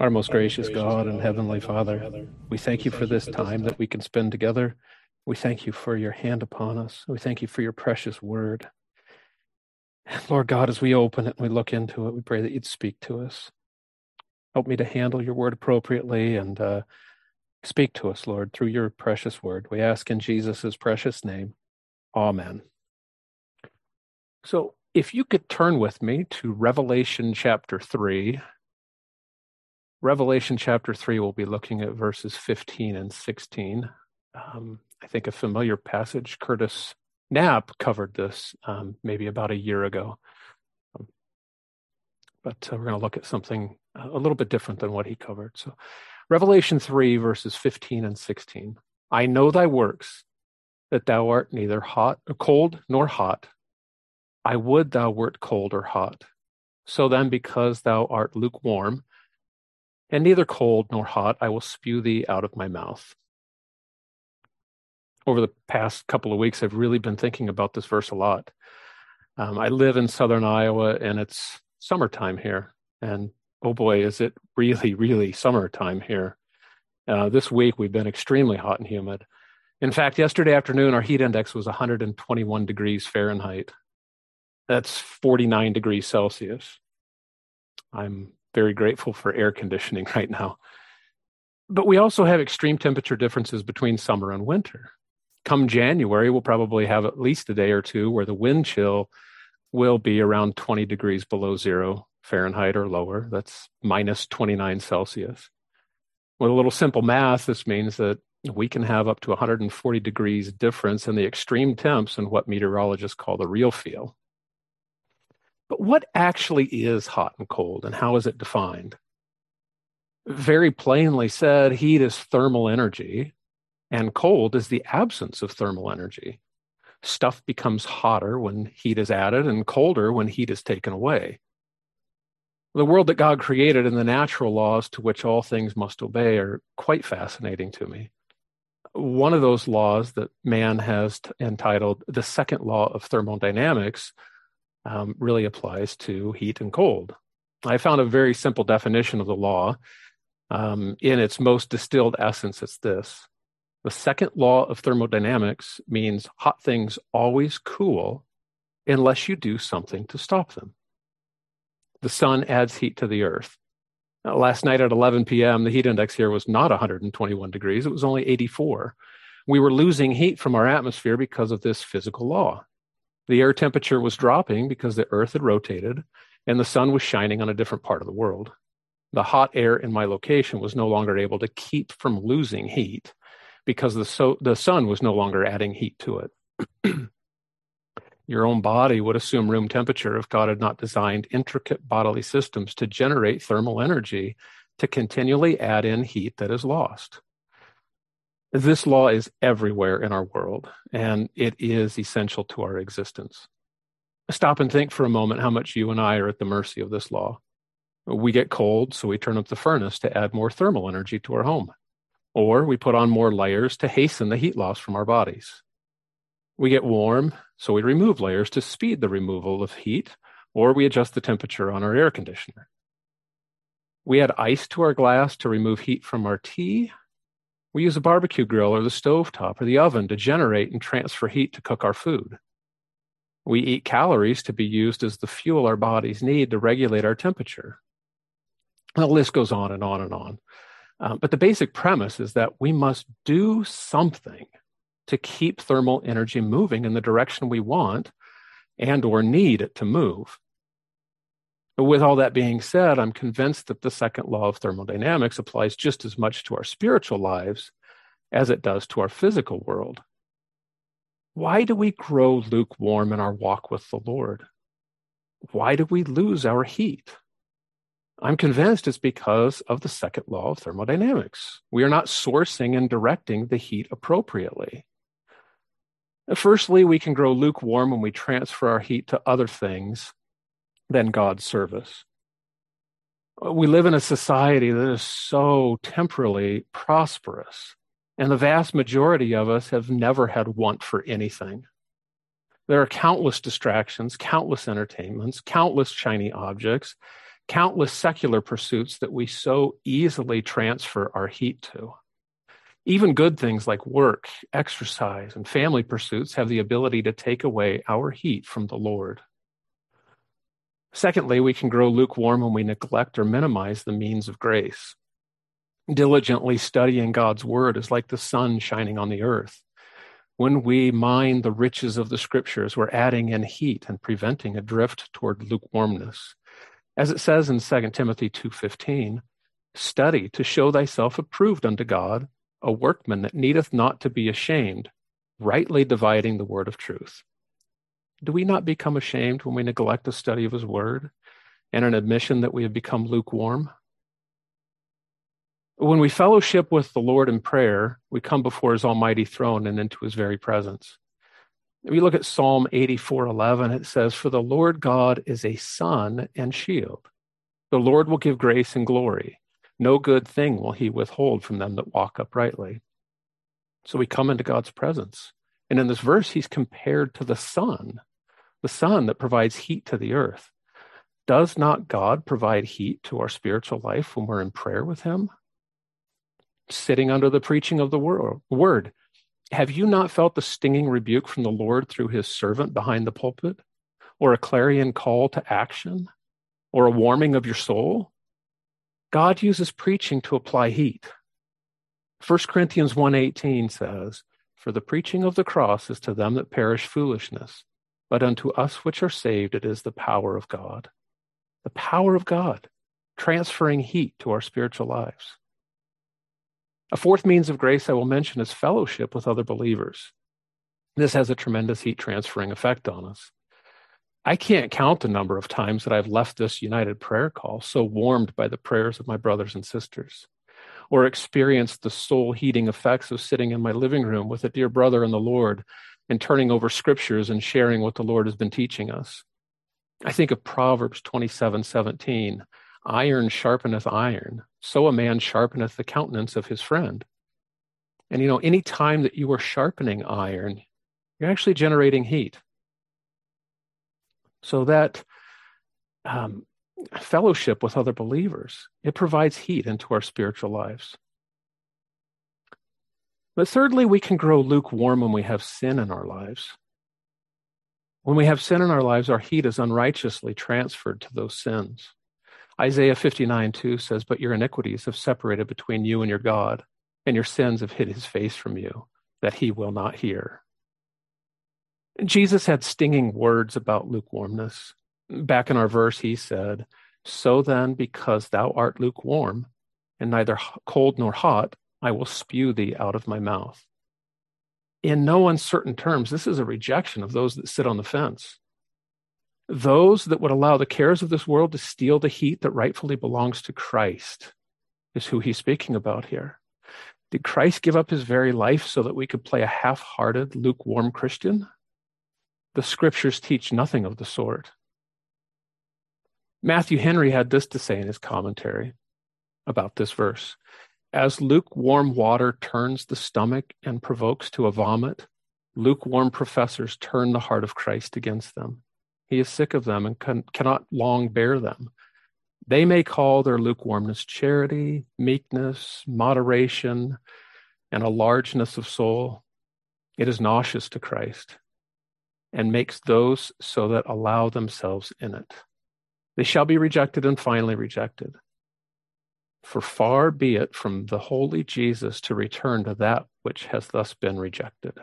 Our most gracious God and Heavenly Father, we thank you for this time that we can spend together. We thank you for your hand upon us. We thank you for your precious word. Lord God, as we open it and we look into it, we pray that you'd speak to us. Help me to handle your word appropriately and uh, speak to us, Lord, through your precious word. We ask in Jesus' precious name. Amen. So, if you could turn with me to Revelation chapter 3. Revelation chapter 3, we'll be looking at verses 15 and 16. Um, I think a familiar passage. Curtis Knapp covered this um, maybe about a year ago. Um, but uh, we're going to look at something a little bit different than what he covered. So, Revelation 3, verses 15 and 16. I know thy works, that thou art neither hot, cold nor hot. I would thou wert cold or hot. So then, because thou art lukewarm, and neither cold nor hot, I will spew thee out of my mouth. Over the past couple of weeks, I've really been thinking about this verse a lot. Um, I live in southern Iowa, and it's summertime here. And oh boy, is it really, really summertime here. Uh, this week, we've been extremely hot and humid. In fact, yesterday afternoon, our heat index was 121 degrees Fahrenheit. That's 49 degrees Celsius. I'm very grateful for air conditioning right now. But we also have extreme temperature differences between summer and winter. Come January, we'll probably have at least a day or two where the wind chill will be around 20 degrees below zero Fahrenheit or lower. That's minus 29 Celsius. With a little simple math, this means that we can have up to 140 degrees difference in the extreme temps and what meteorologists call the real feel. But what actually is hot and cold, and how is it defined? Very plainly said, heat is thermal energy, and cold is the absence of thermal energy. Stuff becomes hotter when heat is added, and colder when heat is taken away. The world that God created and the natural laws to which all things must obey are quite fascinating to me. One of those laws that man has t- entitled the second law of thermodynamics um, really applies to heat and cold. I found a very simple definition of the law. Um, in its most distilled essence, it's this the second law of thermodynamics means hot things always cool unless you do something to stop them. The sun adds heat to the earth. Now, last night at 11 p.m., the heat index here was not 121 degrees, it was only 84. We were losing heat from our atmosphere because of this physical law. The air temperature was dropping because the earth had rotated and the sun was shining on a different part of the world. The hot air in my location was no longer able to keep from losing heat because the, so, the sun was no longer adding heat to it. Your own body would assume room temperature if God had not designed intricate bodily systems to generate thermal energy to continually add in heat that is lost. This law is everywhere in our world, and it is essential to our existence. Stop and think for a moment how much you and I are at the mercy of this law. We get cold, so we turn up the furnace to add more thermal energy to our home. Or we put on more layers to hasten the heat loss from our bodies. We get warm, so we remove layers to speed the removal of heat, or we adjust the temperature on our air conditioner. We add ice to our glass to remove heat from our tea, we use a barbecue grill or the stove top or the oven to generate and transfer heat to cook our food. We eat calories to be used as the fuel our bodies need to regulate our temperature. The list goes on and on and on. Um, but the basic premise is that we must do something to keep thermal energy moving in the direction we want and or need it to move. But with all that being said, I'm convinced that the second law of thermodynamics applies just as much to our spiritual lives as it does to our physical world. Why do we grow lukewarm in our walk with the Lord? Why do we lose our heat? I'm convinced it's because of the second law of thermodynamics. We are not sourcing and directing the heat appropriately. Firstly, we can grow lukewarm when we transfer our heat to other things than God's service. Uh, we live in a society that is so temporally prosperous, and the vast majority of us have never had want for anything. There are countless distractions, countless entertainments, countless shiny objects, countless secular pursuits that we so easily transfer our heat to. Even good things like work, exercise, and family pursuits have the ability to take away our heat from the Lord. Secondly, we can grow lukewarm when we neglect or minimize the means of grace. Diligently studying God's word is like the sun shining on the earth. When we mine the riches of the scriptures, we're adding in heat and preventing a drift toward lukewarmness. As it says in 2 Timothy 2:15, study to show thyself approved unto God, a workman that needeth not to be ashamed, rightly dividing the word of truth. Do we not become ashamed when we neglect the study of his word and an admission that we have become lukewarm? When we fellowship with the Lord in prayer, we come before his almighty throne and into his very presence. If you look at Psalm 84:11, it says, "For the Lord God is a sun and shield. The Lord will give grace and glory. No good thing will he withhold from them that walk uprightly." So we come into God's presence. And in this verse, he's compared to the sun, the sun that provides heat to the earth. Does not God provide heat to our spiritual life when we're in prayer with him? sitting under the preaching of the word. Have you not felt the stinging rebuke from the Lord through his servant behind the pulpit, or a clarion call to action, or a warming of your soul? God uses preaching to apply heat. 1 Corinthians 1:18 says, "For the preaching of the cross is to them that perish foolishness, but unto us which are saved it is the power of God." The power of God transferring heat to our spiritual lives. A fourth means of grace I will mention is fellowship with other believers. This has a tremendous heat transferring effect on us. I can't count the number of times that I've left this united prayer call so warmed by the prayers of my brothers and sisters, or experienced the soul heating effects of sitting in my living room with a dear brother in the Lord and turning over scriptures and sharing what the Lord has been teaching us. I think of Proverbs 27 17 iron sharpeneth iron, so a man sharpeneth the countenance of his friend. And you know, any time that you are sharpening iron, you're actually generating heat. So that um, fellowship with other believers, it provides heat into our spiritual lives. But thirdly, we can grow lukewarm when we have sin in our lives. When we have sin in our lives, our heat is unrighteously transferred to those sins. Isaiah 59 2 says, But your iniquities have separated between you and your God, and your sins have hid his face from you, that he will not hear. Jesus had stinging words about lukewarmness. Back in our verse, he said, So then, because thou art lukewarm, and neither cold nor hot, I will spew thee out of my mouth. In no uncertain terms, this is a rejection of those that sit on the fence. Those that would allow the cares of this world to steal the heat that rightfully belongs to Christ is who he's speaking about here. Did Christ give up his very life so that we could play a half hearted, lukewarm Christian? The scriptures teach nothing of the sort. Matthew Henry had this to say in his commentary about this verse As lukewarm water turns the stomach and provokes to a vomit, lukewarm professors turn the heart of Christ against them. He is sick of them and can, cannot long bear them. They may call their lukewarmness charity, meekness, moderation, and a largeness of soul. It is nauseous to Christ and makes those so that allow themselves in it. They shall be rejected and finally rejected. For far be it from the holy Jesus to return to that which has thus been rejected.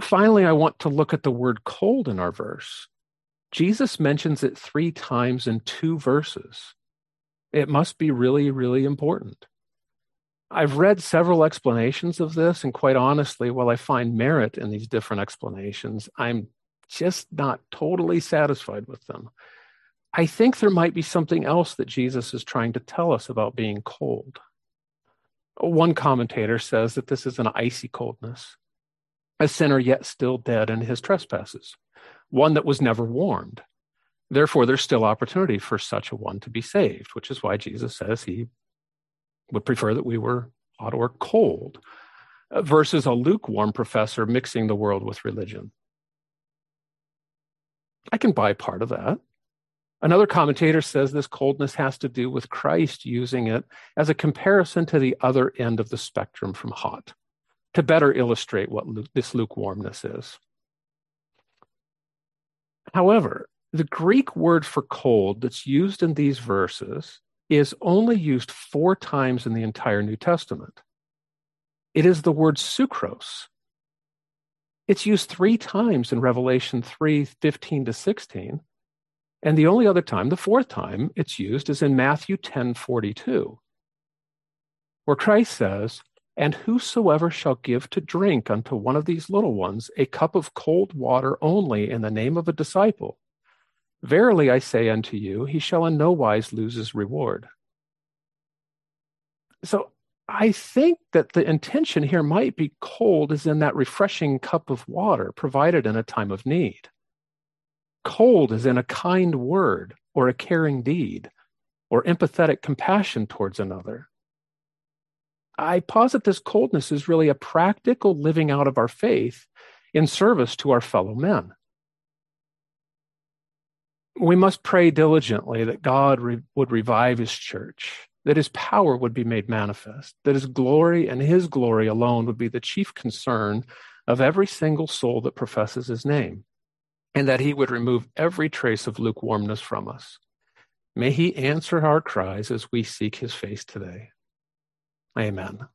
Finally, I want to look at the word cold in our verse. Jesus mentions it three times in two verses. It must be really, really important. I've read several explanations of this, and quite honestly, while I find merit in these different explanations, I'm just not totally satisfied with them. I think there might be something else that Jesus is trying to tell us about being cold. One commentator says that this is an icy coldness a sinner yet still dead in his trespasses, one that was never warned. Therefore, there's still opportunity for such a one to be saved, which is why Jesus says he would prefer that we were hot or cold, uh, versus a lukewarm professor mixing the world with religion. I can buy part of that. Another commentator says this coldness has to do with Christ using it as a comparison to the other end of the spectrum from hot, to better illustrate what this lukewarmness is. However, the Greek word for cold that's used in these verses is only used four times in the entire New Testament. It is the word psuchros. It's used three times in Revelation 3 15 to 16. And the only other time, the fourth time it's used, is in Matthew 10 42, where Christ says, And whosoever shall give to drink unto one of these little ones a cup of cold water only in the name of a disciple, verily I say unto you, he shall in no wise lose his reward. So I think that the intention here might be cold as in that refreshing cup of water provided in a time of need. Cold as in a kind word or a caring deed or empathetic compassion towards another. I posit this coldness is really a practical living out of our faith in service to our fellow men. We must pray diligently that God re- would revive his church that his power would be made manifest, that his glory and his glory alone would be the chief concern of every single soul that professes his name, and that he would remove every trace of lukewarmness from us. May he answer our cries as we seek his face today. Amen.